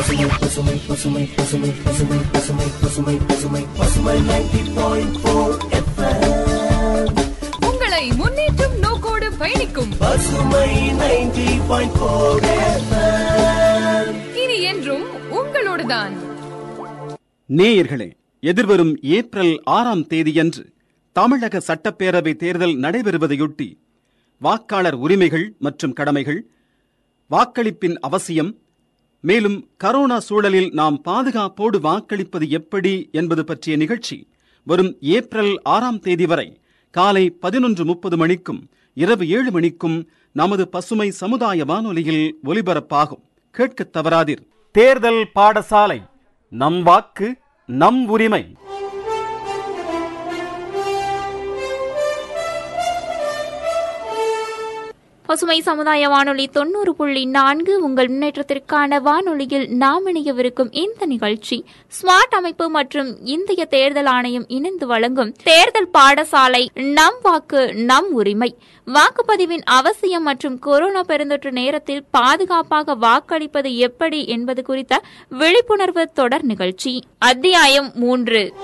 பசுமை பசுமை பசுமை பசுமை பசுமை பசுமை பசுமை பசுமை பசுமை நைன்டி பாயிண்ட் போர் உங்களை முன்னேற்றும் நோக்கோடு பயணிக்கும். பசுமை நைன்டி பாயிண்ட் போர் இனி என்றும் உங்களோடுதான். நேயர்களே எதிர்வரும் ஏப்ரல் ஆறாம் தேதியன்று தமிழக சட்டப்பேரவை தேர்தல் நடைபெறுவதையொட்டி வாக்காளர் உரிமைகள் மற்றும் கடமைகள் வாக்களிப்பின் அவசியம் மேலும் கரோனா சூழலில் நாம் பாதுகாப்போடு வாக்களிப்பது எப்படி என்பது பற்றிய நிகழ்ச்சி வரும் ஏப்ரல் ஆறாம் தேதி வரை காலை பதினொன்று முப்பது மணிக்கும் இரவு ஏழு மணிக்கும் நமது பசுமை சமுதாய வானொலியில் ஒலிபரப்பாகும். கேட்க தவறாதீர். தேர்தல் பாடசாலை. நம் வாக்கு நம் உரிமை. பசுமை சமுதாய வானொலி தொண்ணூறு புள்ளி நான்கு உங்கள் முன்னேற்றத்திற்கான வானொலியில் நாம் இணையவிருக்கும் இந்த நிகழ்ச்சி. ஸ்மார்ட் அமைப்பு மற்றும் இந்திய தேர்தல் ஆணையம் இணைந்து வழங்கும் தேர்தல் பாடசாலை நம் வாக்கு நம் உரிமை. வாக்குப்பதிவின் அவசியம் மற்றும் கொரோனா பெருந்தொற்று நேரத்தில் பாதுகாப்பாக வாக்களிப்பது எப்படி என்பது குறித்த விழிப்புணர்வு தொடர் நிகழ்ச்சி. அத்தியாயம் மூன்று.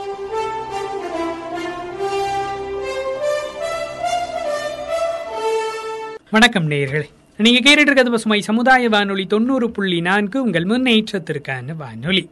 வணக்கம் நேயர்களே. நீங்க கேட்டுட்டு இருக்கிறது பசுமை சமுதாய வானொலி தொண்ணூறு புள்ளி நான்கு உங்கள் முன்னேற்றத்திற்கான வானொலி.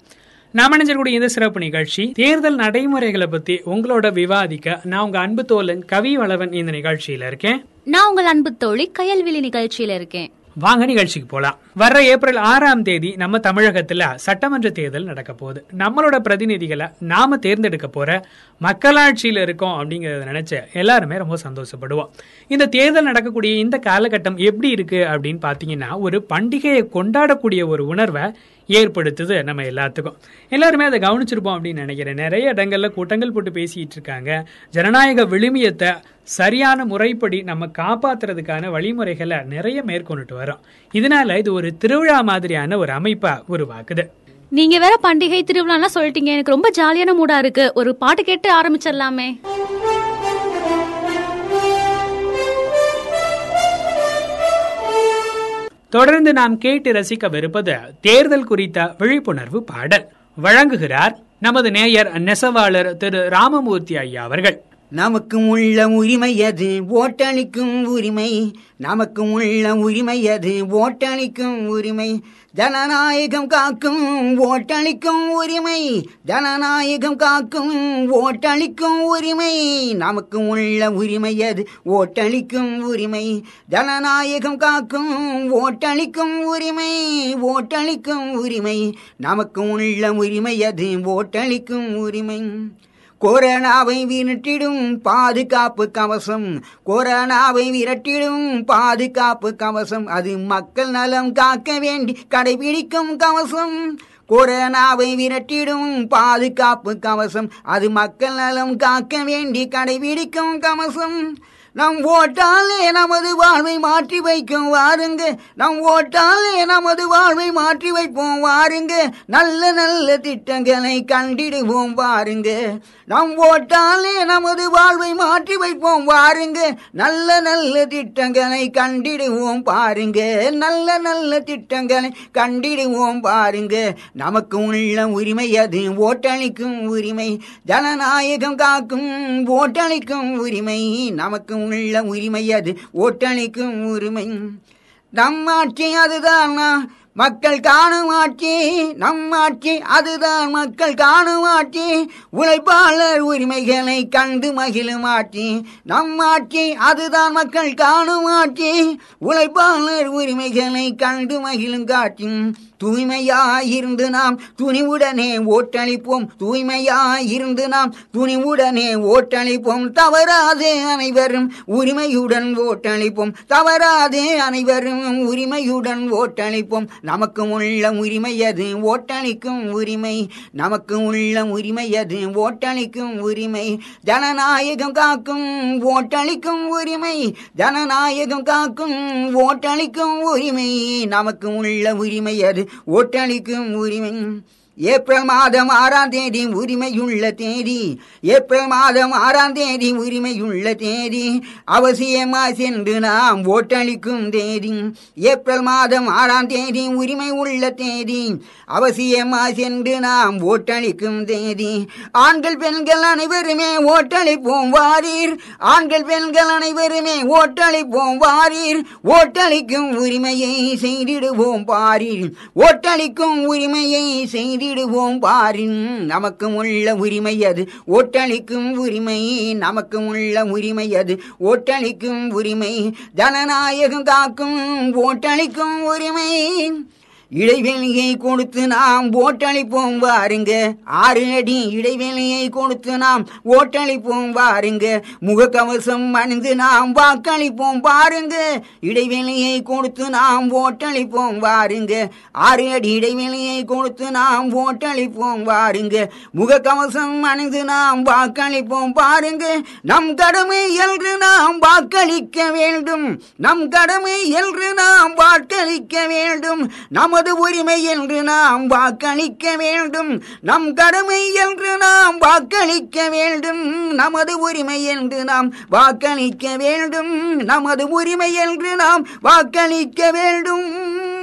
நாம் நினைச்சிருக்கூடிய இந்த சிறப்பு நிகழ்ச்சி தேர்தல் நடைமுறைகளை பத்தி உங்களோட விவாதிக்க நான் உங்க அன்பு தோழன் கவி வளவன் இந்த நிகழ்ச்சியில இருக்கேன். நான் உங்கள் அன்பு தோழி கயல்விழி நிகழ்ச்சியில இருக்கேன். வாங்க நிகழ்ச்சிக்கு போலாம். வர்ற ஏப்ரல் ஆறாம் தேதி நம்ம தமிழகத்துல சட்டமன்ற தேர்தல் நடக்க போகுது. நம்மளோட பிரதிநிதிகளை நாம தேர்ந்தெடுக்க போற மக்களாட்சியில இருக்கோம் அப்படிங்கறத நினைச்ச எல்லாருமே ரொம்ப சந்தோஷப்படுவோம். இந்த தேர்தல் நடக்கக்கூடிய இந்த காலகட்டம் எப்படி இருக்கு அப்படின்னு பாத்தீங்கன்னா ஒரு பண்டிகையை கொண்டாடக்கூடிய ஒரு உணர்வை ஏற்படுத்துது நம்ம எல்லாத்துக்கும். எல்லாருமே அதை கவனிச்சிருப்போம் அப்படின்னு நினைக்கிறேன். நிறைய இடங்கள்ல கூட்டங்கள் போட்டு பேசிட்டு இருக்காங்க. ஜனநாயக விழுமியத்தை சரியான முறைப்படி நம்ம காப்பாத்துறதுக்கான வழிமுறைகளை நிறைய மேற்கொண்டுட்டு வரோம். இதனால இது ஒரு திருவிழா மாதிரியான ஒரு அமைப்பா உருவாக்குது. நீங்க வேற பண்டிகை திருவிழாலாம் சொல்லிட்டீங்க. எனக்கு ரொம்ப ஜாலியான மூடா இருக்கு. ஒரு பாட்டு கேட்டு ஆரம்பிச்சிடலாமே. தொடர்ந்து நாம் கேட்டு ரசிக்கவிருப்பது தேர்தல் குறித்த விழிப்புணர்வு பாடல். வழங்குகிறார் நமது நேயர் நெசவாளர் திரு ராமமூர்த்தி ஐயா அவர்கள். நமக்கும் உள்ள உரிமை அது ஓட்டளிக்கும் உரிமை. நமக்கும் உள்ள உரிமை அது ஓட்டளிக்கும் உரிமை. ஜனநாயகம் காக்கும் ஓட்டளிக்கும் உரிமை. ஜனநாயகம் காக்கும் ஓட்டளிக்கும் உரிமை. நமக்கும் உள்ள உரிமை அது ஓட்டளிக்கும் உரிமை. ஜனநாயகம் காக்கும் ஓட்டளிக்கும் உரிமை. ஓட்டளிக்கும் உரிமை. நமக்கும் உள்ள உரிமை அது ஓட்டளிக்கும் உரிமை. கொரோனாவை விரட்டிடும் பாதுகாப்பு கவசம். கொரோனாவை விரட்டிடும் பாதுகாப்பு கவசம். அது மக்கள் நலம் காக்க வேண்டி கடைபிடிக்கும் கவசம். கொரோனாவை விரட்டிடும் பாதுகாப்பு கவசம். அது மக்கள் நலம் காக்க வேண்டி கடைபிடிக்கும் கவசம். நம் ஓட்டாலே நமது வாழ்வை மாற்றி வைக்கும் வாருங்க. நம் ஓட்டாலே நமது வாழ்வை மாற்றி வைப்போம் வாருங்க. நல்ல நல்ல திட்டங்களை கண்டிடுவோம் வாருங்க. நம் ஓட்டாலே நமது வாழ்வை மாற்றி வைப்போம் வாருங்க. நல்ல நல்ல திட்டங்களை கண்டிடுவோம் பாருங்க. நல்ல நல்ல திட்டங்களை கண்டிடுவோம் பாருங்க. நமக்கு உள்ள உரிமை அது ஓட்டளிக்கும் உரிமை. ஜனநாயகம் காக்கும் ஓட்டளிக்கும் உரிமை. நமக்கு உள்ள உரிமை அது. ஓட்டளிக்கும் உரிமை. நம் ஆட்சி அதுதான். மக்கள் காணும் ஆட்சி. நம் ஆட்சி அதுதான். மக்கள் காணும் ஆட்சி. உழைப்பாளர் உரிமைகளை கண்டு மகிழும் ஆட்சி. நம் ஆட்சி அதுதான். மக்கள் காணும் ஆட்சி. உழைப்பாளர் உரிமைகளை கண்டு மகிழும் காட்சி. தூய்மையாயிருந்து நாம் துணிவுடனே ஓட்டளிப்போம். தூய்மையாயிருந்து நாம் துணிவுடனே ஓட்டளிப்போம். தவறாதே அனைவரும் உரிமையுடன் ஓட்டளிப்போம். தவறாதே அனைவரும் உரிமையுடன் ஓட்டளிப்போம். நமக்கு உள்ள உரிமை அது ஓட்டளிக்கும் உரிமை. நமக்கு உள்ள உரிமை அது ஓட்டளிக்கும் உரிமை. ஜனநாயகம் காக்கும் ஓட்டளிக்கும் உரிமை. ஜனநாயகம் காக்கும் ஓட்டளிக்கும் உரிமை. நமக்கு உள்ள உரிமை அது ஓட்டளிக்கும் உரிமை ஏப்ரல் மாதம் ஆறாம் தேதி உரிமையுள்ள தேதி. ஏப்ரல் மாதம் ஆறாம் தேதி உரிமையுள்ள தேதி. அவசியமா சென்று நாம் ஓட்டளிக்கும் தேதி. ஏப்ரல் மாதம் ஆறாம் தேதி உரிமை உள்ள தேதி. அவசியமா சென்று நாம் ஓட்டளிக்கும் தேதி. ஆண்கள் பெண்கள் அனைவருமே ஓட்டளிப்போம் வாரீர். ஆண்கள் பெண்கள் அனைவருமே ஓட்டளிப்போம் வாரீர். ஓட்டளிக்கும் உரிமையை செய்திடுவோம் பாரீர். ஓட்டளிக்கும் உரிமையை செய்தி செய்திடுவோம் பாரின் நமக்கும் உள்ள உரிமை அது. ஓட்டளிக்கும் உரிமை நமக்கும் உள்ள உரிமை அது. ஓட்டளிக்கும் உரிமை ஜனநாயகம் காக்கும் ஓட்டளிக்கும் உரிமை. இடைவெளியை கொடுத்து நாம் ஓட்டளிப்போம் வாருங்க. ஆறு அடி இடைவெளியை கொடுத்து நாம் ஓட்டளிப்போம் வாருங்க. முகக்கவசம் அணிந்து நாம் வாக்களிப்போம் பாருங்க இடைவெளியை கொடுத்து நாம் ஓட்டளிப்போம் வாருங்க. ஆறு அடி இடைவெளியை கொடுத்து நாம் ஓட்டளிப்போம் வாருங்க. முகக்கவசம் அணிந்து நாம் வாக்களிப்போம் பாருங்க நம் கடமை என்று நாம் வாக்களிக்க வேண்டும். நம் கடமை என்று நாம் வாக்களிக்க வேண்டும். நமது நமது உரிமை என்று நாம் வாக்களிக்க வேண்டும். நம் கடமை என்று நாம் வாக்களிக்க வேண்டும். நமது உரிமை என்று நாம் வாக்களிக்க வேண்டும். நமது உரிமை என்று நாம் வாக்களிக்க வேண்டும்.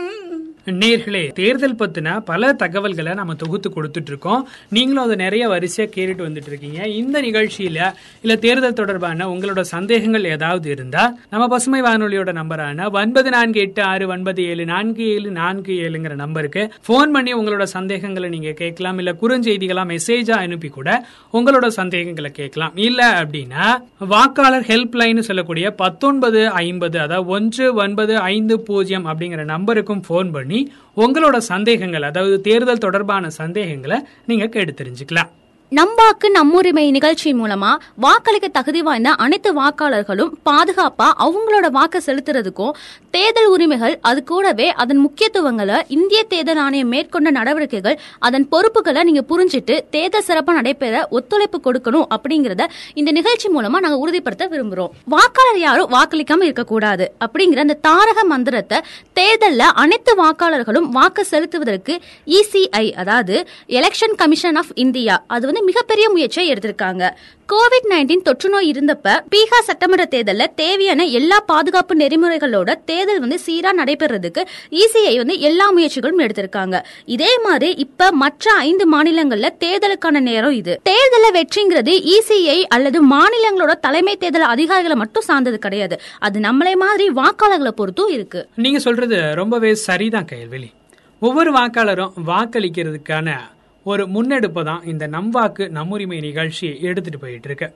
நேர்களே தேர்தல் பத்தின பல தகவல்களை நம்ம தொகுத்து கொடுத்துட்டு இருக்கோம் நீங்களும் அதை நிறைய வரிசையா கேட்டுட்டு வந்துட்டு இருக்கீங்க இந்த நிகழ்ச்சியில இல்ல தேர்தல் தொடர்பான உங்களோட சந்தேகங்கள் ஏதாவது இருந்தா நம்ம பசுமை வானொலியோட நம்பரான ஒன்பது நான்கு எட்டு ஆறு ஒன்பது ஏழு நான்கு ஏழு நான்கு ஏழுங்கிற நம்பருக்கு ஃபோன் பண்ணி உங்களோட சந்தேகங்களை நீங்க கேட்கலாம். இல்ல குறுஞ்செய்திகளா மெசேஜா அனுப்பி கூட உங்களோட சந்தேகங்களை கேட்கலாம். இல்ல அப்படின்னா வாக்காளர் ஹெல்ப் லைன் சொல்லக்கூடிய பத்தொன்பது ஐம்பது அதாவது ஒன்று ஒன்பது ஐந்து பூஜ்ஜியம் அப்படிங்கிற நம்பருக்கும் ஃபோன் பண்ணி உங்களோட சந்தேகங்கள் அதாவது தேர்தல் தொடர்பான சந்தேகங்களை நீங்க கேட்டு தெரிஞ்சுக்கலாம். நம்பாக்கு நம்முரிமை நிகழ்ச்சி மூலமா வாக்களிக்க தகுதி வாய்ந்த அனைத்து வாக்காளர்களும் பாதுகாப்பா அவங்களோட வாக்கை செலுத்துறதுக்கும் தேர்தல் உரிமைகள் அது கூடவே அதன் முக்கியத்துவங்களை இந்திய தேர்தல் ஆணையம் மேற்கொண்ட நடவடிக்கைகள் அதன் பொறுப்புகளை நீங்க புரிஞ்சிட்டு தேர்தல் சிறப்பாக நடைபெற ஒத்துழைப்பு கொடுக்கணும் அப்படிங்கறத இந்த நிகழ்ச்சி மூலமா நாங்க உறுதிப்படுத்த விரும்புறோம். வாக்காளர் யாரும் வாக்களிக்காம இருக்கக்கூடாது அப்படிங்கிற அந்த தாரக மந்திரத்தை தேர்தலில் அனைத்து வாக்காளர்களும் வாக்கு செலுத்துவதற்கு இசிஐ அதாவது எலெக்ஷன் கமிஷன் ஆஃப் இந்தியா அது வந்து மிகப்பெரிய முயற்சியை எடுத்திருக்காங்க. கோவிட் நைன்டீன் தொற்று நோய் இருந்தப்ப பீகார் சட்டமன்ற தேர்தலில் தேவையான எல்லா பாதுகாப்பு நெறிமுறைகளோட தேர்தல் வந்து சீரா நடைபெறதுக்கு இசிஐ வந்து எல்லா முயற்சிகளும் எடுத்திருக்காங்க. இதே மாதிரி இப்ப மற்ற ஐந்து மாநிலங்கள்ல தேர்தலுக்கான நேரம் இது. தேர்தல வெற்றிங்கிறது இசிஐ அல்லது மாநிலங்களோட தலைமை தேர்தல் அதிகாரிகளை மட்டும் சார்ந்தது கிடையாது. அது நம்மளே மாதிரி வாக்காளர்களை பொறுத்தும் இருக்கு. நீங்க சொல்றது ரொம்பவே சரிதான் கேள்வி ஒவ்வொரு வாக்காளரும் வாக்களிக்கிறதுக்கான ஒரு முன்னெடுப்பை தான் இந்த நம்வாக்கு நம்முரிமை நிகழ்ச்சி எடுத்துட்டு போயிட்டு இருக்கு.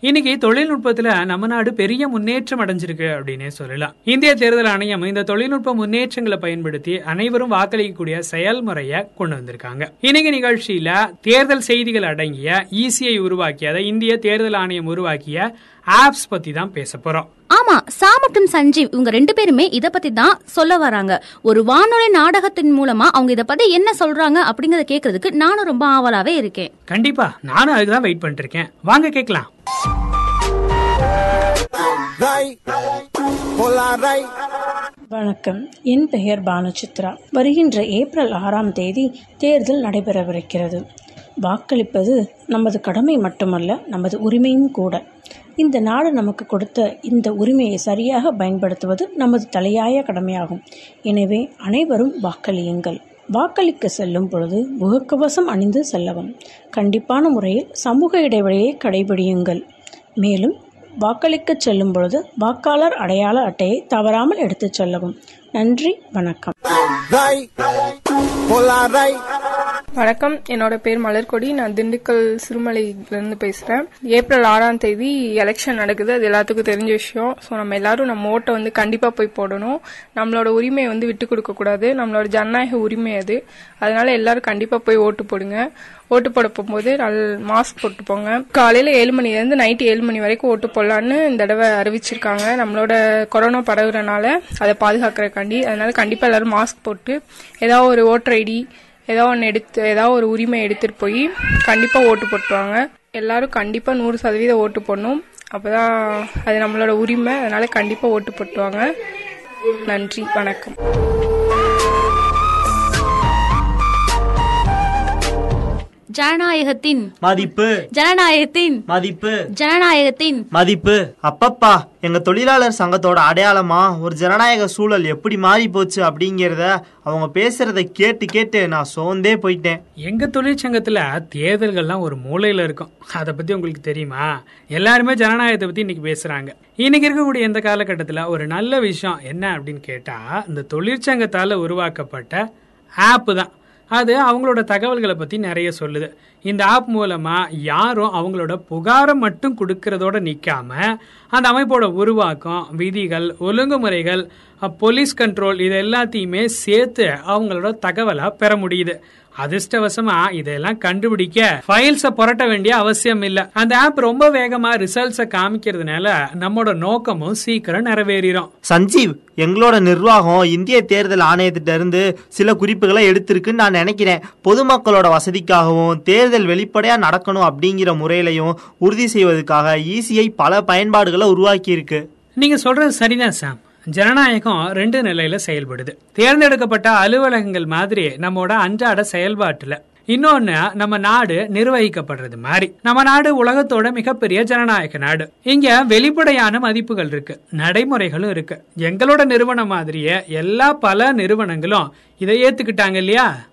இன்னைக்கு தொழில்நுட்பத்துல நம்ம நாடு பெரிய முன்னேற்றம் அடைஞ்சிருக்கு அப்படின்னே சொல்லலாம். இந்திய தேர்தல் ஆணையம் இந்த தொழில்நுட்ப முன்னேற்றங்களை பயன்படுத்தி அனைவரும் வாக்களிக்கக்கூடிய செயல்முறையை கொண்டு வந்திருக்காங்க. இன்னைக்கு நிகழ்ச்சியில தேர்தல் செய்திகள் அடங்கிய இசிஐ உருவாக்கிய இந்திய தேர்தல் ஆணையம் உருவாக்கிய ஆப்ஸ் பத்தி தான் பேச போறோம். ஆமா சா மற்றும் சஞ்சீவ் இவங்க ரெண்டு பேருமே இத பத்தி தான் சொல்ல வராங்க. ஒரு வானொலி நாடகத்தின் மூலமா அவங்க இத பத்தி என்ன சொல்றாங்க அப்படிங்கறத கேக்குறதுக்கு நானும் ரொம்ப ஆவலாவே இருக்கேன். கண்டிப்பா நானும் அதுக்கு தான் வெயிட் பண்ணிட்டு இருக்கேன் வாங்க கேட்கலாம். வணக்கம். என் பெயர் பானுசித்ரா. வருகின்ற ஏப்ரல் ஆறாம் தேதி தேர்தல் நடைபெறவிருக்கிறது. வாக்களிப்பது நமது கடமை மட்டுமல்ல நமது உரிமையும் கூட. இந்த நாடு நமக்கு கொடுத்த இந்த உரிமையை சரியாக பயன்படுத்துவது நமது தலையாய கடமையாகும். எனவே அனைவரும் வாக்களியுங்கள். வாக்களிக்க செல்லும் பொழுது முகக்கவசம் அணிந்து செல்லவும். கண்டிப்பான முறையில் சமூக இடைவெளியை கடைபிடியுங்கள். மேலும் வாக்களிக்க செல்லும் பொழுது வாக்காளர் அடையாள அட்டையை தவறாமல் எடுத்துச் செல்லவும். நன்றி வணக்கம். வணக்கம் என்னோட பேர் மலர்கொடி. நான் திண்டுக்கல் சிறுமலையிலிருந்து பேசுறேன். ஏப்ரல் ஆறாம் தேதி எலெக்ஷன் நடக்குது. அது எல்லாத்துக்கும் தெரிஞ்ச விஷயம். ஸோ நம்ம எல்லாரும் நம்ம ஓட்டை வந்து கண்டிப்பா போய் போடணும். நம்மளோட உரிமையை வந்து விட்டு கொடுக்க கூடாது. நம்மளோட ஜனநாயக உரிமை அது. அதனால எல்லாரும் கண்டிப்பா போய் ஓட்டு போடுங்க. ஓட்டு போட போகும்போது நல் மாஸ்க் போட்டு போங்க காலையில ஏழு மணிலேருந்து நைட்டு ஏழு மணி வரைக்கும் ஓட்டு போடலான்னு இந்த தடவை அறிவிச்சிருக்காங்க. நம்மளோட கொரோனா பரவுறனால அதை பாதுகாக்கிறக்காண்டி அதனால கண்டிப்பா எல்லாரும் மாஸ்க் போட்டு ஏதாவது ஒரு ஓட்டர் ஐடி ஏதோ ஒன்று எடுத்து ஏதாவது ஒரு உரிமை எடுத்துகிட்டு போய் கண்டிப்பாக ஓட்டு போட்டுவாங்க எல்லாரும் கண்டிப்பாக நூறு சதவீதம் ஓட்டு போடணும். அப்போ தான் அது நம்மளோட உரிமை. அதனால் கண்டிப்பாக ஓட்டு போட்டுவாங்க நன்றி. வணக்கம். ஜனநாயகத்தின் மதிப்பு. ஜனநாயகத்தின் மதிப்பு. ஜனநாயகத்தின் மதிப்பு. அப்பப்பா எங்க தொழிலாளர் சங்கத்தோட அடையாளமா? ஒரு ஜனநாயக சூழல் எப்படி மாறி போச்சு அப்படிங்கிறத அவங்க பேசுறத கேட்டு கேட்டு நான் சோர்ந்தே போயிட்டேன். எங்க தொழிற்சங்கத்துல தேர்தல்கள்லாம் ஒரு மூலையில இருக்கும். அதை பத்தி உங்களுக்கு தெரியுமா? எல்லாருமே ஜனநாயகத்தை பத்தி இன்னைக்கு பேசுறாங்க. இன்னைக்கு இருக்கக்கூடிய இந்த காலகட்டத்துல ஒரு நல்ல விஷயம் என்ன அப்படின்னு கேட்டா இந்த தொழிற்சங்கத்தால உருவாக்கப்பட்ட ஆப் தான். அது அவங்களோட தகவல்களை பத்தி நிறைய சொல்லுது. இந்த ஆப் மூலமா யாரும் அவங்களோட புகாரை மட்டும் கொடுக்கறதோட நிக்காம அந்த அமைப்போட உருவாக்கம் விதிகள் ஒழுங்குமுறைகள் போலீஸ் கண்ட்ரோல் இது எல்லாத்தையுமே சேர்த்து அவங்களோட தகவலை பெற முடியுது. அதிர்ஷ்டவசமா இதெல்லாம் கண்டுபிடிக்க ஃபைல்ஸ புரட்ட வேண்டிய அவசியம் இல்ல. அந்த ஆப் ரொம்ப வேகமா ரிசல்ட்ஸ காமிக்கிறதுனால நம்மோட நோக்கமும் சீக்கிரம் நிறைவேறிடும் சஞ்சீவ் எங்களோட நிர்வாகம் இந்திய தேர்தல் ஆணையத்திட்ட இருந்து சில குறிப்புகளை எடுத்திருக்குன்னு நான் நினைக்கிறேன். பொதுமக்களோட வசதிக்காகவும் தேர்தல் வெளிப்படையா நடக்கணும் அப்படிங்கிற முறையிலையும் உறுதி செய்வதற்காக இசிஐ பல பயன்பாடுகளை உருவாக்கி இருக்கு நீங்க சொல்றது சரிதான் சாம். ஜனநாயகம் ரெண்டு நிலையில செயல்படுது. தேர்ந்தெடுக்கப்பட்ட அலுவலகங்கள் மாதிரி நம்மோட அன்றாட செயல்பாட்டுல. இன்னொன்னு நம்ம நாடு நிர்வகிக்கப்படுறது மாதிரி. நம்ம நாடு உலகத்தோட மிகப்பெரிய ஜனநாயக நாடு. இங்க வெளிப்படையான மதிப்புகள் இருக்கு நடைமுறைகளும் இருக்கு. எங்களோட நிறுவனம் மாதிரியே எல்லா பல நிறுவனங்களும் இதை ஏத்துக்கிட்டாங்க இல்லையா?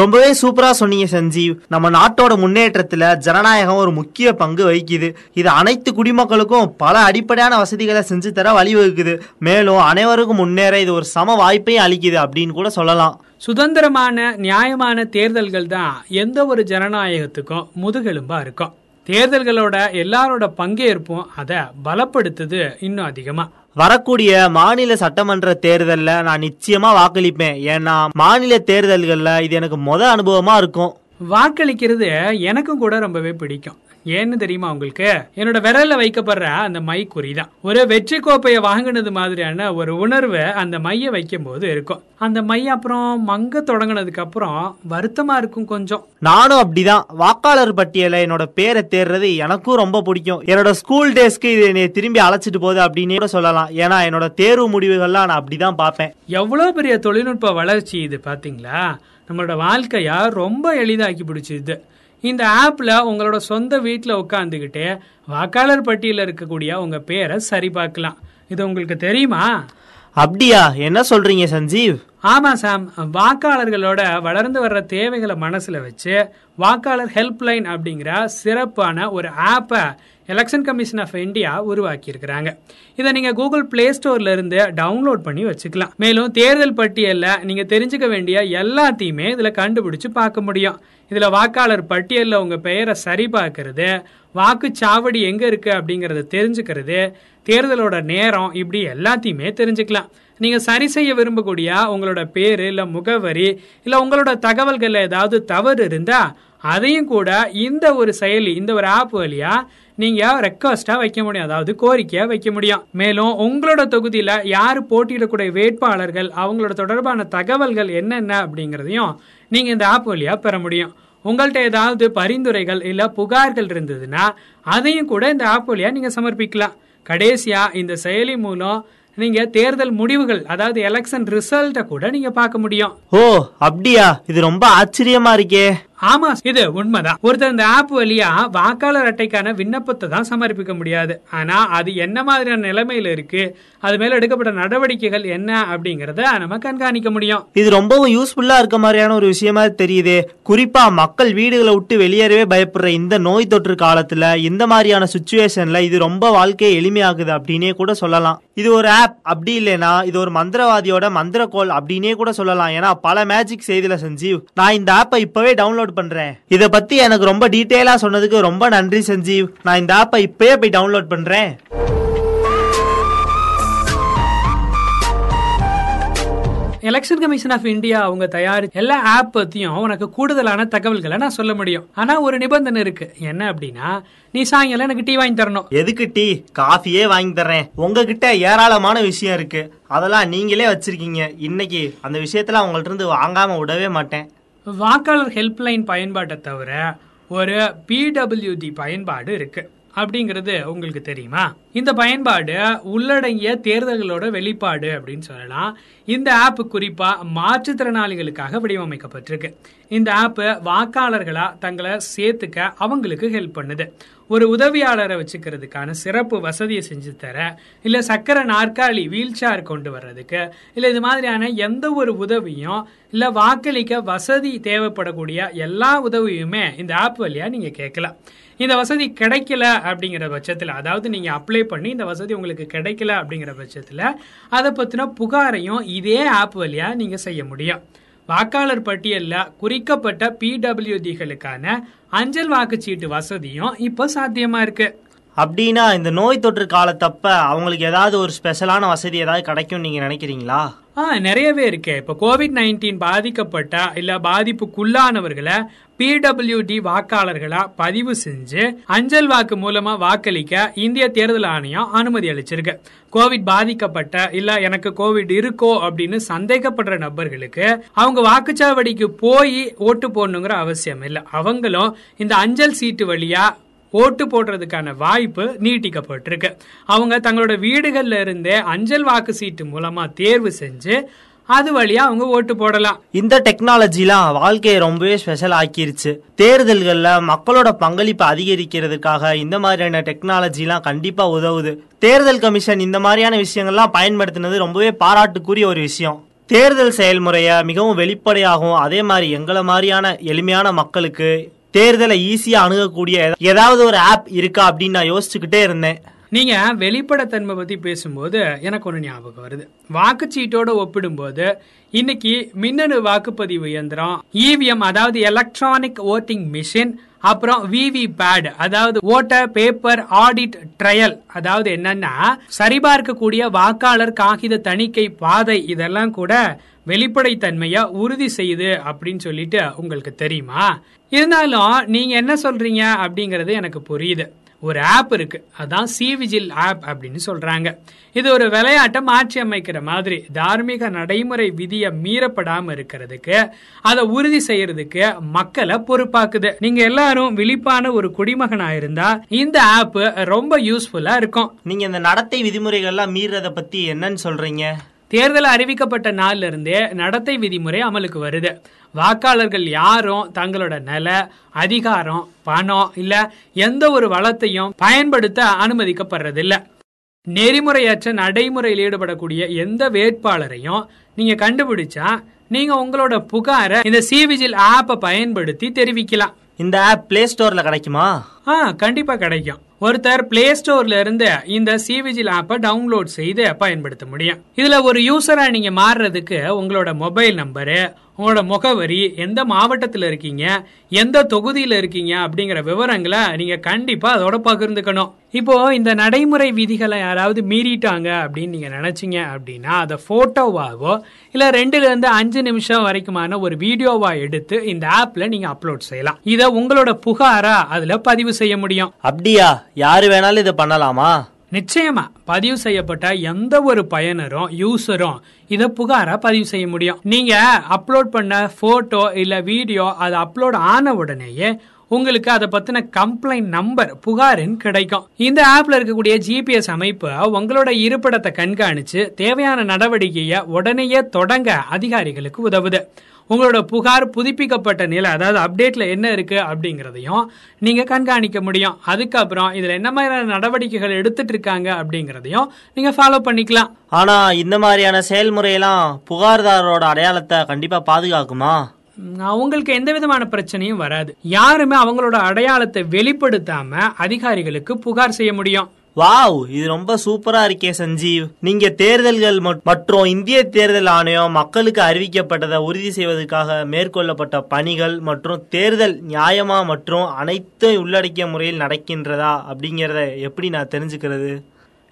ரொம்பவே சூப்பரா சொன்னீங்க சஞ்சீவ். நம்ம நாட்டோட முன்னேற்றத்துல ஜனநாயகம் ஒரு முக்கிய பங்கு வகிக்குது. இது அனைத்து குடிமக்களுக்கும் பல அடிப்படையான வசதிகளை செஞ்சு தர வழிவகுக்குது. மேலும் அனைவருக்கும் முன்னேற இது ஒரு சம வாய்ப்பையும் அளிக்குது அப்படின்னு கூட சொல்லலாம். சுதந்திரமான நியாயமான தேர்தல்கள் தான் எந்த ஒரு ஜனநாயகத்துக்கும் முதுகெலும்பா இருக்கும். தேர்தல்களோட எல்லாரோட பங்கேற்பும் அதை பலப்படுத்துது இன்னும் அதிகமாக வரக்கூடிய மாநில சட்டமன்ற தேர்தலில் நான் நிச்சயமா வாக்களிப்பேன். ஏன்னா மாநில தேர்தல்களில் இது எனக்கு மொதல் அனுபவமா இருக்கும். வாக்களிக்கிறது எனக்கும் கூட ரொம்பவே பிடிக்கும். ஏன்னு தெரியுமா உங்களுக்கு? என்னோட விரல்ல வைக்கப்படுற அந்த மை குறிதான் ஒரு வெற்றி கோப்பையை வாங்கினது மாதிரியான ஒரு உணர்வு அந்த மைய வைக்கும் போது இருக்கும். அந்த மை அப்புறம் மங்க தொடங்கினதுக்கு அப்புறம் வருத்தமா இருக்கும் கொஞ்சம். நானும் அப்படிதான். வாக்காளர் பட்டியல என்னோட பேரை தேர்றது எனக்கும் ரொம்ப பிடிக்கும். என்னோட ஸ்கூல் டேஸ்க்கு இது என்னை திரும்பி அழைச்சிட்டு போகுது அப்படின்னு கூட சொல்லலாம். ஏன்னா என்னோட தேர்வு முடிவுகள்லாம் நான் அப்படிதான் பார்ப்பேன். எவ்வளவு பெரிய தொழில்நுட்ப வளர்ச்சி இது பாத்தீங்களா நம்மளோட வாழ்க்கைய ரொம்ப எளிதாக்கி பிடிச்சிது. இந்த ஆப்ல உங்களோட சொந்த வீட்டில் உட்காந்துக்கிட்டு வாக்காளர் பட்டியலில் இருக்கக்கூடிய உங்க பேரை சரி பார்க்கலாம். இது உங்களுக்கு தெரியுமா? அப்படியா? என்ன சொல்றீங்க சஞ்சீவ்? ஆமா சாம். வாக்காளர்களோட வளர்ந்து வர்ற தேவைகளை மனசுல வச்சு வாக்காளர் ஹெல்ப்லைன் அப்படிங்கிற சிறப்பான ஒரு ஆப்பை எலெக்ஷன் கமிஷன் ஆஃப் இந்தியா உருவாக்கி இருக்கிறாங்க இதை நீங்க கூகுள் பிளே ஸ்டோர்ல இருந்து டவுன்லோட் பண்ணி வச்சுக்கலாம். மேலும் தேர்தல் பட்டியல்ல நீங்க தெரிஞ்சுக்க வேண்டிய எல்லாத்தையுமே இதுல கண்டுபிடிச்சு பார்க்க முடியும். இதில் வாக்காளர் பட்டியலில் உங்கள் பெயரை சரிபார்க்கறது வாக்குச்சாவடி எங்கே இருக்குது அப்படிங்கிறத தெரிஞ்சுக்கிறது தேர்தலோட நேரம் இப்படி எல்லாத்தையுமே தெரிஞ்சுக்கலாம். நீங்கள் சரி செய்ய விரும்பக்கூடிய உங்களோட பேர் இல்லை முகவரி இல்லை உங்களோட தகவல்களில் ஏதாவது தவறு இருந்தா அதையும் கூட இந்த ஒரு செயலி இந்த ஒரு ஆப் வழியா நீங்க ரெக்வஸ்டா வைக்க முடியும்? அதாவது கோரிக்கையா வைக்க முடியும். மேலும் உங்களோட தொகுதியில யாரு போட்டியிடக்கூடிய வேட்பாளர்கள் அவங்களோட தொடர்பான தகவல்கள் என்னென்ன அப்படிங்கறதையும் நீங்க இந்த ஆப் வழியா பெற முடியும். உங்கள்கிட்ட ஏதாவது பரிந்துரைகள் இல்ல புகார்கள் இருந்ததுன்னா அதையும் கூட இந்த ஆப் வழியா நீங்க சமர்ப்பிக்கலாம். கடைசியா இந்த செயலி மூலம் நீங்க தேர்தல் முடிவுகள் அதாவது எலெக்ஷன் ரிசல்ட்ட கூட நீங்க பார்க்க முடியும். ஓ அப்படியா? இது ரொம்ப ஆச்சரியமா இருக்கே. ஆமா இது உண்மைதான். ஒருத்தர் இந்த ஆப் வழியா வாக்காளர் அட்டைக்கான விண்ணப்பத்தை தான் சமர்ப்பிக்க முடியாது. ஆனா அது என்ன மாதிரியான நிலைமையில இருக்கு அது மேல எடுக்கப்பட்ட நடவடிக்கைகள் என்ன அப்படிங்கறத நம்ம கண்காணிக்க முடியும். இது ரொம்பவும் யூஸ்ஃபுல்லா இருக்க மாதிரியான ஒரு விஷயமா தெரியுது. குறிப்பா மக்கள் வீடுகளை விட்டு வெளியேறவே பயப்படுற இந்த நோய் தொற்று காலத்துல இந்த மாதிரியான சுச்சுவேஷன்ல இது ரொம்ப வாழ்க்கையை எளிமையாகுது அப்படின்னே கூட சொல்லலாம். இது ஒரு ஆப் அப்படி இல்லைனா இது ஒரு மந்திரவாதியோட மந்திரக்கோள் அப்படின்னே கூட சொல்லலாம். ஏன்னா பல மேஜிக் செய்தியில செஞ்சு நான் இந்த ஆப்பை இப்பவே டவுன்லோட் பண்றேன். இத பத்தி எனக்கு ரொம்ப டீட்டெயிலா சொன்னதுக்கு ரொம்ப நன்றி சஞ்சீவ். நான் இந்த ஆப்பை இப்பவே போய் டவுன்லோட் பண்றேன். எலெக்ஷன் கமிஷன் ஆஃப் இந்தியா அவங்க தயாரி எல்லா ஆப் பத்தியும் உனக்கு கூடுதலான தகவல்களை நான் சொல்ல முடியும். ஆனா ஒரு நிபந்தனை இருக்கு. என்ன அப்படின்னா நீ சாயங்காலம் எனக்கு டீ வாங்கி தரணும். எதுக்கு டீ? காஃபியே வாங்கி தர்றேன். உங்ககிட்ட ஏராளமான விஷயம் இருக்கு. அதெல்லாம் நீங்களே வச்சிருக்கீங்க. இன்னைக்கு அந்த விஷயத்துல உங்கள்ட்ட இருந்து வாங்காம விடவே மாட்டேன். வாக்காளர் ஹெல்ப்லைன் பயன்பாட்டை தவிர ஒரு பிடபிள்யூடி பயன்பாடு இருக்குது அப்படிங்கிறது உங்களுக்கு தெரியுமா? இந்த பயன்பாடு உள்ளடங்கிய தேர்தல்களோட வெளிப்பாடு அப்படின்னு சொல்லலாம். இந்த ஆப் குறிப்பா மாற்றுத்திறனாளிகளுக்காக வடிவமைக்கப்பட்டிருக்கு. இந்த ஆப் வாக்காளர்களா தங்களை சேர்த்துக்க அவங்களுக்கு ஹெல்ப் பண்ணுது. ஒரு உதவியாளரை வச்சுக்கிறதுக்கான சிறப்பு வசதியை செஞ்சு தர இல்ல சக்கர நாற்காலி வீல் சேர் கொண்டு வர்றதுக்கு இல்ல இது மாதிரியான எந்த ஒரு உதவியும் இல்ல வாக்களிக்க வசதி தேவைப்படக்கூடிய எல்லா உதவியுமே இந்த ஆப் வழியா நீங்க கேட்கலாம். இந்த வசதி கிடைக்கல அப்படிங்கிற பட்சத்தில் அதாவது நீங்கள் அப்ளை பண்ணி இந்த வசதி உங்களுக்கு கிடைக்கல அப்படிங்கிற பட்சத்தில் அதை பற்றின புகாரையும் இதே ஆப் வழியாக நீங்கள் செய்ய முடியும். வாக்காளர் பட்டியலில் குறிக்கப்பட்ட பிடபிள்யூடிகளுக்கான அஞ்சல் வாக்குச்சீட்டு வசதியும் இப்போ சாத்தியமாக இருக்குது அப்படின்னா இந்த நோய் தொற்று காலத்தப்ப அவங்களுக்கு ஏதாவது ஒரு ஸ்பெஷலான வசதி ஏதாவது கிடைக்கும் நீங்க நினைக்கிறீங்களா? ஆ நிறையவே இருக்கு. இப்போ கோவிட் நைன்டீன் பாதிக்கப்பட்ட இல்ல பாதிப்புக்குள்ளானவர்களை பிடபிள்யூடி வாக்காளர்களா பதிவு செஞ்சு அஞ்சல் வாக்கு மூலமா வாக்களிக்க இந்திய தேர்தல் ஆணையம் அனுமதி அளிச்சிருக்கு. கோவிட் பாதிக்கப்பட்ட இல்ல எனக்கு கோவிட் இருக்கோ அப்படின்னு சந்தேகப்படுற நபர்களுக்கு அவங்க வாக்குச்சாவடிக்கு போய் ஓட்டு போடணுங்கிற அவசியம் இல்லை. அவங்களும் இந்த அஞ்சல் சீட்டு வழியா ஓட்டு போடுறதுக்கான வாய்ப்பு நீட்டிக்கப்பட்டிருக்கு. அவங்க தங்களோட வீடுகள்ல இருந்தே அஞ்சல் வாக்கு சீட்டு மூலமா தேர்வு செஞ்சு அது வழியா அவங்க ஓட்டு போடலாம். இந்த டெக்னாலஜிலாம் வாழ்க்கையை ரொம்பவே ஸ்பெஷல் ஆக்கிருச்சு. தேர்தல்கள்ல மக்களோட பங்களிப்பு அதிகரிக்கிறதுக்காக இந்த மாதிரியான டெக்னாலஜிலாம் கண்டிப்பா உதவுது. தேர்தல் கமிஷன் இந்த மாதிரியான விஷயங்கள்லாம் பயன்படுத்தினது ரொம்பவே பாராட்டுக்குரிய ஒரு விஷயம். தேர்தல் செயல்முறையை மிகவும் வெளிப்படையாகவும் அதே மாதிரி எங்களை மாதிரியான எளிமையான மக்களுக்கு தேர்தலை ஈஸியா அணுகக்கூடிய ஏதாவது ஒரு ஆப் இருக்கா அப்படின்னு நான் யோசிச்சுக்கிட்டே இருந்தேன். நீங்க வெளிப்படைத்தன்மை பத்தி பேசும்போது எனக்கு ஒன்று ஞாபகம் வருது. வாக்குச்சீட்டோட ஒப்பிடும்போது இன்னைக்கு மின்னணு வாக்குப்பதிவு இயந்திரம் இவிஎம் அதாவது எலக்ட்ரானிக் ஓட்டிங் மிஷின் அப்புறம் விவி பேட் அதாவது ஓட்டர் பேப்பர் ஆடிட் ட்ரையல் அதாவது என்னன்னா சரிபார்க்கக்கூடிய வாக்காளர் காகித தணிக்கை பாதை இதெல்லாம் கூட வெளிப்படைத்தன்மையை உறுதி செய்யுது அப்படின்னு சொல்லிட்டு உங்களுக்கு தெரியுமா? இருந்தாலும் நீங்க என்ன சொல்றீங்க அப்படிங்கறது எனக்கு புரியுது. ஒரு ஆப் இருக்கு. அதான் சி விஜில் ஆப் அப்படின்னு சொல்றாங்க. இது ஒரு விளையாட்டை மாற்றி அமைக்கிற மாதிரி தார்மீக நடைமுறை விதியை மீறப்படாம இருக்கிறதுக்கு அதை உறுதி செய்யறதுக்கு மக்களை பொறுப்பாக்குது. நீங்க எல்லாரும் விழிப்பான ஒரு குடிமகனா இருந்தா இந்த ஆப் ரொம்ப யூஸ்ஃபுல்லா இருக்கும். நீங்க இந்த நடத்தை விதிமுறைகள்லாம் மீறத பத்தி என்னன்னு சொல்றீங்க? தேர்தல் அறிவிக்கப்பட்ட நாள்ல இருந்தே நடத்தை விதிமுறை அமலுக்கு வருது. வாக்காளர்கள் யாரும் தங்களோட நில அதிகாரம் பணம் இல்ல எந்த ஒரு வளத்தையும் பயன்படுத்த அனுமதிக்கப்படுறதில்ல. நெறிமுறையற்ற நடைமுறையில் ஈடுபடக்கூடிய எந்த வேட்பாளரையும் நீங்க கண்டுபிடிச்சா நீங்க உங்களோட புகாரை இந்த சிவிஜில் ஆப்பை பயன்படுத்தி தெரிவிக்கலாம். இந்த ஆப் பிளே ஸ்டோர்ல கிடைக்குமா? ஆ கண்டிப்பா கிடைக்கும். ஒருத்தர் பிளே ஸ்டோர்ல இருந்து இந்த சிவிஜில் ஆப்பை டவுன்லோட் செய்து பயன்படுத்த முடியும். இதுல ஒரு யூசரா நீங்க மாறுறதுக்கு உங்களோட மொபைல் நம்பரு உங்களோட முகவரி எந்த மாவட்டத்தில் இருக்கீங்க எந்த தொகுதியில் இருக்கீங்க அப்படிங்கிற விவரங்களை நீங்கள் கண்டிப்பாக அதோட பகிர்ந்துக்கணும். இப்போ இந்த நடைமுறை விதிகளை யாராவது மீறிட்டாங்க அப்படின்னு நீங்கள் நினச்சிங்க அப்படின்னா அதை ஃபோட்டோவாகவோ இல்லை ரெண்டுலேருந்து அஞ்சு நிமிஷம் வரைக்குமான ஒரு வீடியோவாக எடுத்து இந்த ஆப்பில் நீங்கள் அப்லோட் செய்யலாம். இதை உங்களோட புகாராக அதில் பதிவு செய்ய முடியும். அப்படியா? யார் வேணாலும் இதை பண்ணலாமா? நிச்சயமா பதிவு செய்யப்பட்ட எந்த ஒரு பயனரும் யூசரும் இத புகாரா பதிவு செய்ய முடியும். நீங்க அப்லோட் பண்ண போட்டோ இல்ல வீடியோ அது அப்லோட் ஆன உடனேயே உங்களுக்கு அதை பத்தின கம்ப்ளைண்ட் நம்பர் புகாரின் கிடைக்கும். இந்த ஆப்ல இருக்கக்கூடிய ஜிபிஎஸ் அமைப்பு உங்களோட இருப்பிடத்தை கண்காணிச்சு தேவையான நடவடிக்கையை உடனேயே தொடங்க அதிகாரிகளுக்கு உதவுது. உங்களோட புகார் புதுப்பிக்கப்பட்ட நிலை அதாவது அப்டேட்ல என்ன இருக்கு அப்படிங்கறதையும் நீங்க கண்காணிக்க முடியும். அதுக்கப்புறம் இதுல என்ன மாதிரியான நடவடிக்கைகள் எடுத்துட்டு இருக்காங்க அப்படிங்கறதையும் நீங்க ஃபாலோ பண்ணிக்கலாம். ஆனா இந்த மாதிரியான செயல்முறையெல்லாம் புகார்தாரரோட அடையாளத்தை கண்டிப்பா பாதுகாக்குமா? அவங்களுக்கு எந்த விதமான பிரச்சனையும் வராது. யாருமே அவங்களோட அடையாளத்தை வெளிப்படுத்தாம அதிகாரிகளுக்கு புகார் செய்ய முடியும். வாவ் இது ரொம்ப சூப்பரா இருக்கே சஞ்சீவ். நீங்க தேர்தல்கள் மட்- மற்றும் இந்திய தேர்தல் ஆணையம் மக்களுக்கு அறிவிக்கப்பட்டதை உறுதி செய்வதற்காக மேற்கொள்ளப்பட்ட பணிகள் மற்றும் தேர்தல் நியாயமா மற்றும் அனைத்தும் உள்ளடக்கிய முறையில் நடக்கின்றதா அப்படிங்கறத எப்படி நான் தெரிஞ்சுக்கிறது?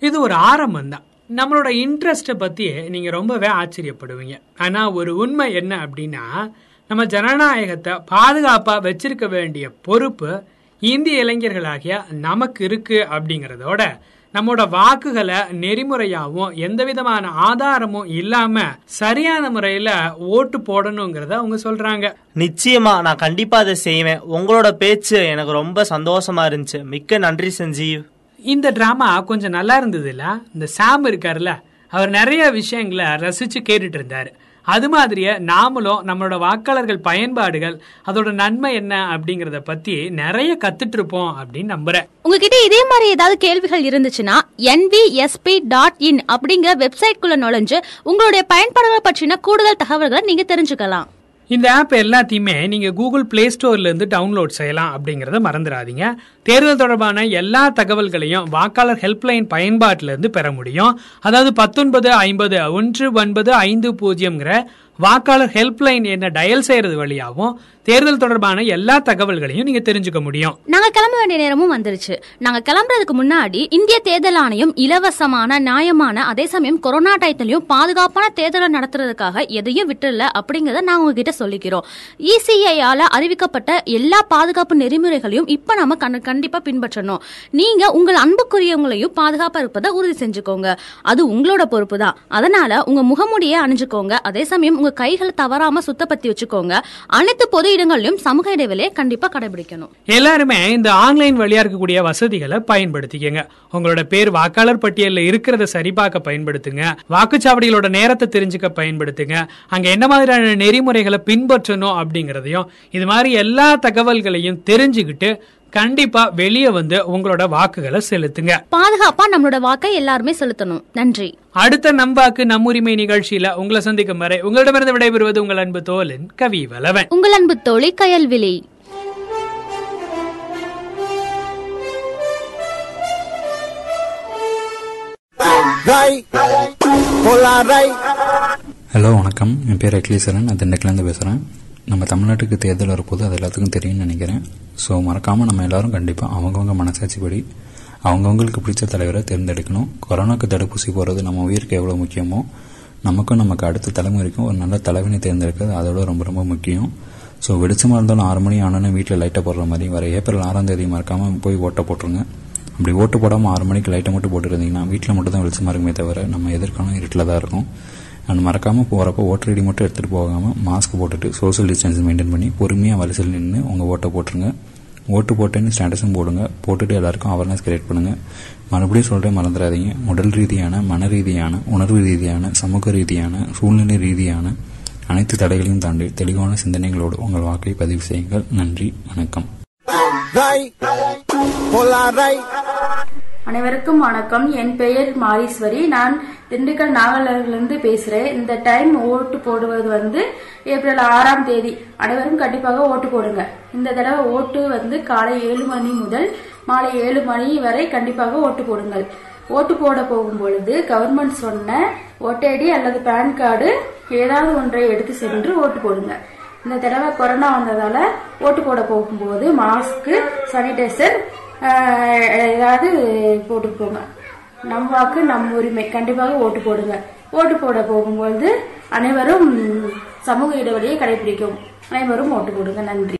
இது ஒரு ஆரம்பம் தான். நம்மளோட இன்ட்ரெஸ்ட்டை பற்றி நீங்க ரொம்பவே ஆச்சரியப்படுவீங்க. ஆனா ஒரு உண்மை என்ன அப்படின்னா நம்ம ஜனநாயகத்தை பாதுகாப்பா வச்சிருக்க வேண்டிய பொறுப்பு இந்திய இளைஞர்களாகிய நமக்கு இருக்கு அப்படிங்கறதோட நம்மோட வாக்குகளை நெறிமுறையாவும் எந்த விதமான ஆதாரமும் இல்லாம சரியான முறையில ஓட்டு போடணுங்கிறத அவங்க சொல்றாங்க. நிச்சயமா நான் கண்டிப்பா அதை செய்வேன். உங்களோட பேச்சு எனக்கு ரொம்ப சந்தோஷமா இருந்துச்சு. மிக்க நன்றி சஞ்சீவ். இந்த டிராமா கொஞ்சம் நல்லா இருந்தது இல்ல இந்த சாம் இருக்காருல்ல அவர் நிறைய விஷயங்களை ரசிச்சு கேட்டுட்டு இருந்தாரு. அது மாதிரியே நாமளும் நம்மளோட வாக்காளர்கள் பயன்பாடுகள் அதோட நன்மை என்ன அப்படிங்கறத பத்தி நிறைய கத்துட்டு இருப்போம் அப்படின்னு நம்புறேன். உங்ககிட்ட இதே மாதிரி ஏதாவது கேள்விகள் இருந்துச்சுன்னா என்விஎஸ்பி டாட் இன் அப்படிங்கிற வெப்சைட் குள்ள நுழைஞ்சு உங்களுடைய பயன்பாடுகள் பற்றின கூடுதல் தகவல்களை நீங்க தெரிஞ்சுக்கலாம். இந்த ஆப் எல்லாத்தையுமே நீங்க கூகுள் பிளே ஸ்டோர்ல இருந்து டவுன்லோட் செய்யலாம் அப்படிங்கறத மறந்துடாதீங்க. தேர்தல் தொடர்பான எல்லா தகவல்களையும் வாக்காளர் ஹெல்ப்லைன் பயன்பாட்டிலேருந்து பெற முடியும். அதாவது பத்தொன்பது ஐம்பது ஒன்று ஒன்பது ஐந்து பூஜ்ஜியம்ங்கிற வாக்காளர் ஹெல்ப்லைன் என்ன டயல் செய்யறது வழியாகவும் தேர்தல் தொடர்பான எல்லா தகவல்களையும் நீங்க தெரிஞ்சுக்க முடியும். நாங்க கிளம்ப வேண்டிய நேரமும் வந்துருச்சு. நாங்க கிளம்புறதுக்கு முன்னாடி இந்திய தேர்தல் ஆணையம் இலவசமான நியாயமான அதே சமயம் கொரோனா டயத்திலையும் பாதுகாப்பான தேர்தலை நடத்துறதுக்காக எதையும் விட்டுல அப்படிங்கறத நாங்க உங்ககிட்ட சொல்லிக்கிறோம். இசிஐயால அறிவிக்கப்பட்ட எல்லா பாதுகாப்பு நெறிமுறைகளையும் இப்ப நம்ம கண்- கண்டிப்பா பின்பற்றணும். நீங்க உங்கள் அன்புக்குரியவங்களையும் பாதுகாப்பா இருப்பதை உறுதி செஞ்சுக்கோங்க. அது உங்களோட பொறுப்பு தான் அதனால உங்க முகமுடியை அணிஞ்சுக்கோங்க. அதே சமயம் உங்க கைகளை தவறாம சுத்தப்படுத்தி வச்சுக்கோங்க. அனைத்து பொது இடங்களிலும் சமூக இடைவெளியை கண்டிப்பா கடைபிடிக்கணும். எல்லாருமே இந்த ஆன்லைன் வழியா இருக்கக்கூடிய வசதிகளை பயன்படுத்திக்கங்க. உங்களோட பேர் வாக்காளர் பட்டியலில் இருக்கிறத சரிபார்க்க பயன்படுத்துங்க. வாக்குச்சாவடிகளோட நேரத்தை தெரிஞ்சுக்க பயன்படுத்துங்க. அங்க என்ன மாதிரியான நெறிமுறைகளை பின்பற்றணும் அப்படிங்கறதையும் இது மாதிரி எல்லா தகவல்களையும் தெரிஞ்சுக்கிட்டு கண்டிப்பா வெளியே வந்து உங்களோட வாக்குகளை செலுத்துங்க. பாதுகாப்பா நம்மளோட வாக்கை எல்லாருமே செலுத்தணும். நன்றி. அடுத்த நம்பாக்கு நம்முரிமை நிகழ்ச்சியில உங்களை சந்திக்கும் வரை உங்களிடமிருந்து விடைபெறுவது உங்கள் அன்பு தோலன் கவி வலவன் உங்கள் அன்பு தோழி கயல்விழி ஹலோ வணக்கம். என் பேர் அகிலேஸ்வரன். நான் திண்டுக்கல்லேருந்து பேசுகிறேன் நம்ம தமிழ்நாட்டுக்கு தேர்தல் வரப்போது அது எல்லாத்துக்கும் தெரியும்னு நினைக்கிறேன். ஸோ மறக்காமல் நம்ம எல்லாரும் கண்டிப்பாக அவங்கவுங்க மனசாட்சிப்படி அவங்கவுங்களுக்கு பிடிச்ச தலைவரை தேர்ந்தெடுக்கணும். கொரோனாக்கு தடுப்பூசி போடுறது நம்ம உயிருக்கு எவ்வளோ முக்கியமோ நமக்கும் நமக்கு அடுத்த தலைமுறைக்கும் ஒரு நல்ல தலைவனை தேர்ந்தெடுக்கிறது அதோட ரொம்ப ரொம்ப முக்கியம். ஸோ வெளிச்சமாக இருந்தாலும் ஆறு மணி ஆனாலும் வீட்டில் லைட்டை போடுற மாதிரி வர ஏப்ரல் ஆறாம் தேதி மறக்காமல் போய் ஓட்டை போட்டுருங்க. அப்படி ஓட்டு போடாமல் ஆறு மணிக்கு லைட்டை மட்டும் போட்டுருந்தீங்கன்னா வீட்டில் மட்டும் தான் வெளிச்சமாக இருக்குமே தவிர நம்ம எதிர்காலம் இருட்டில் தான் இருக்கும். அண்ட் மறக்காமல் போகிறப்போ ஓட்டர் ஐடி மட்டும் எடுத்துகிட்டு போகாமல் மாஸ்க் போட்டுட்டு சோஷியல் டிஸ்டன்ஸ் மெயின்டைன் பண்ணி பொறுமையாக வரிசையில் நின்று உங்கள் ஓட்டை போட்டுருங்க. ஓட்டு போட்டேன்னு ஸ்டேட்டஸும் போடுங்க. போட்டுட்டு எல்லாருக்கும் அவேர்னஸ் கிரியேட் பண்ணுங்கள் மறுபடியும் சொல்கிறேன் மறந்துடாதீங்க. உடல் ரீதியான மன ரீதியான உணர்வு ரீதியான சமூக ரீதியான சூழ்நிலை ரீதியான அனைத்து தடைகளையும் தாண்டி தெளிவான சிந்தனைகளோடு உங்கள் வாக்கை பதிவு செய்யுங்கள். நன்றி. வணக்கம். அனைவருக்கும் வணக்கம். என் பெயர் மாரீஸ்வரி. நான் திண்டுக்கல் நாவலர்லேருந்து பேசுகிறேன் இந்த டைம் ஓட்டு போடுவது வந்து ஏப்ரல் ஆறாம் தேதி. அனைவரும் கண்டிப்பாக ஓட்டு போடுங்க. இந்த தடவை ஓட்டு வந்து காலை ஏழு மணி முதல் மாலை ஏழு மணி வரை கண்டிப்பாக ஓட்டு போடுங்கள். ஓட்டு போட போகும் பொழுது கவர்மெண்ட் சொன்ன ஓட்டேடி அல்லது பேன் கார்டு ஏதாவது ஒன்றை எடுத்து சென்று ஓட்டு போடுங்க. இந்த தடவை கொரோனா வந்ததால ஓட்டு போட போகும்போது மாஸ்க்கு சானிடைசர் ஏதாவது போட்டுட்டு போங்க. நம்ம வாக்கு நம் உரிமை. கண்டிப்பாக ஓட்டு போடுங்க. ஓட்டு போட போகும்போது அனைவரும் சமூக இடைவெளியை கடைபிடிக்கும் அனைவரும் ஓட்டு போடுங்க. நன்றி.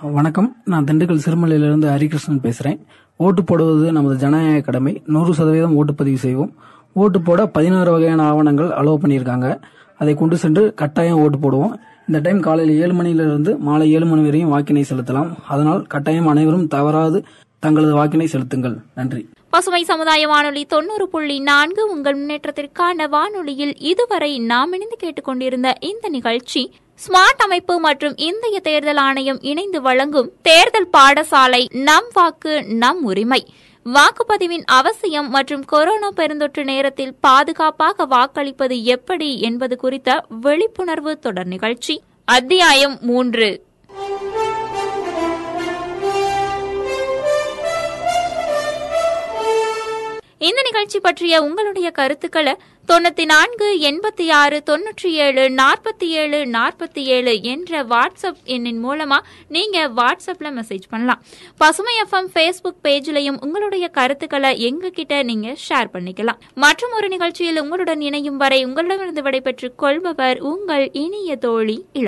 வணக்கம். நான் திண்டுக்கல் சிறுமலையிலிருந்து ஹரிகிருஷ்ணன் பேசுறேன். ஓட்டு போடுவது நமது ஜனநாயக கடமை. நூறு சதவீதம் ஓட்டுப்பதிவு செய்வோம். ஓட்டு போட பதினாறு வகையான ஆவணங்கள் அலோவ் பண்ணியிருக்காங்க. அதை கொண்டு சென்று கட்டாயம் ஓட்டு போடுவோம். இந்த டைம் காலையில் ஏழு மணியிலிருந்து மாலை ஏழு மணி வரையும் வாக்கினை செலுத்தலாம். அதனால் கட்டாயம் அனைவரும் தவறாது தங்களது வாக்கினை செலுத்துங்கள். நன்றி. பசுமை சமுதாய வானொலி தொண்ணூறு புள்ளி நான்கு உங்கள் முன்னேற்றத்திற்கான வானொலியில் இதுவரை நாம் இணைந்து கேட்டுக்கொண்டிருந்த இந்த நிகழ்ச்சி ஸ்மார்ட் அமைப்பு மற்றும் இந்திய தேர்தல் ஆணையம் இணைந்து வழங்கும் தேர்தல் பாடசாலை நம் வாக்கு நம் உரிமை. வாக்குப்பதிவின் அவசியம் மற்றும் கொரோனா பெருந்தொற்று நேரத்தில் பாதுகாப்பாக வாக்களிப்பது எப்படி என்பது குறித்த விழிப்புணர்வு தொடர் நிகழ்ச்சி. அத்தியாயம் மூன்று. இந்த நிகழ்ச்சி பற்றிய உங்களுடைய கருத்துக்களை தொண்ணூத்தி நான்கு எண்பத்தி ஆறு தொன்னூற்றி ஏழு நாற்பத்தி ஏழு நாற்பத்தி ஏழு என்ற வாட்ஸ்அப் எண்ணின் மூலமா நீங்க வாட்ஸ்அப்ல மெசேஜ் பண்ணலாம். பசுமை எஃப்எம் ஃபேஸ்புக் பேஜ்லயும் உங்களுடைய கருத்துக்களை எங்க கிட்ட நீங்க ஷேர் பண்ணிக்கலாம். மற்றும் ஒரு நிகழ்ச்சியில் உங்களுடன் இணையும் வரை உங்களிடமிருந்து விடைபெற்றுக் கொள்பவர் உங்கள் இனிய தோழி